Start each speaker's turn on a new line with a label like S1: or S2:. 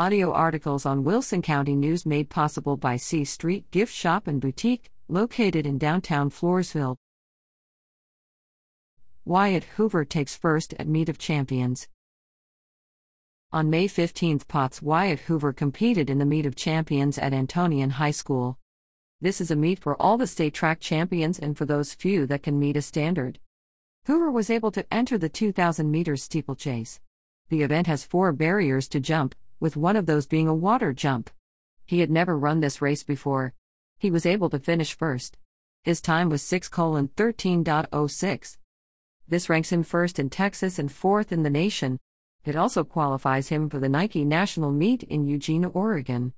S1: audio articles on Wilson County News made possible by C Street Gift Shop and Boutique, located in downtown Floresville. Wyatt Hoover takes first at Meet of Champions. On May 15, Poth's Wyatt Hoover competed in the Meet of Champions at Antonian High School. This is a meet for all the state track champions and for those few that can meet a standard. Hoover was able to enter the 2,000 meters steeplechase. The event has four barriers to jump, with one of those being a water jump. He had never run this race before. He was able to finish first. His time was 6 13.06. This ranks him first in Texas and fourth in the nation. It also qualifies him for the Nike National Meet in Eugene, Oregon.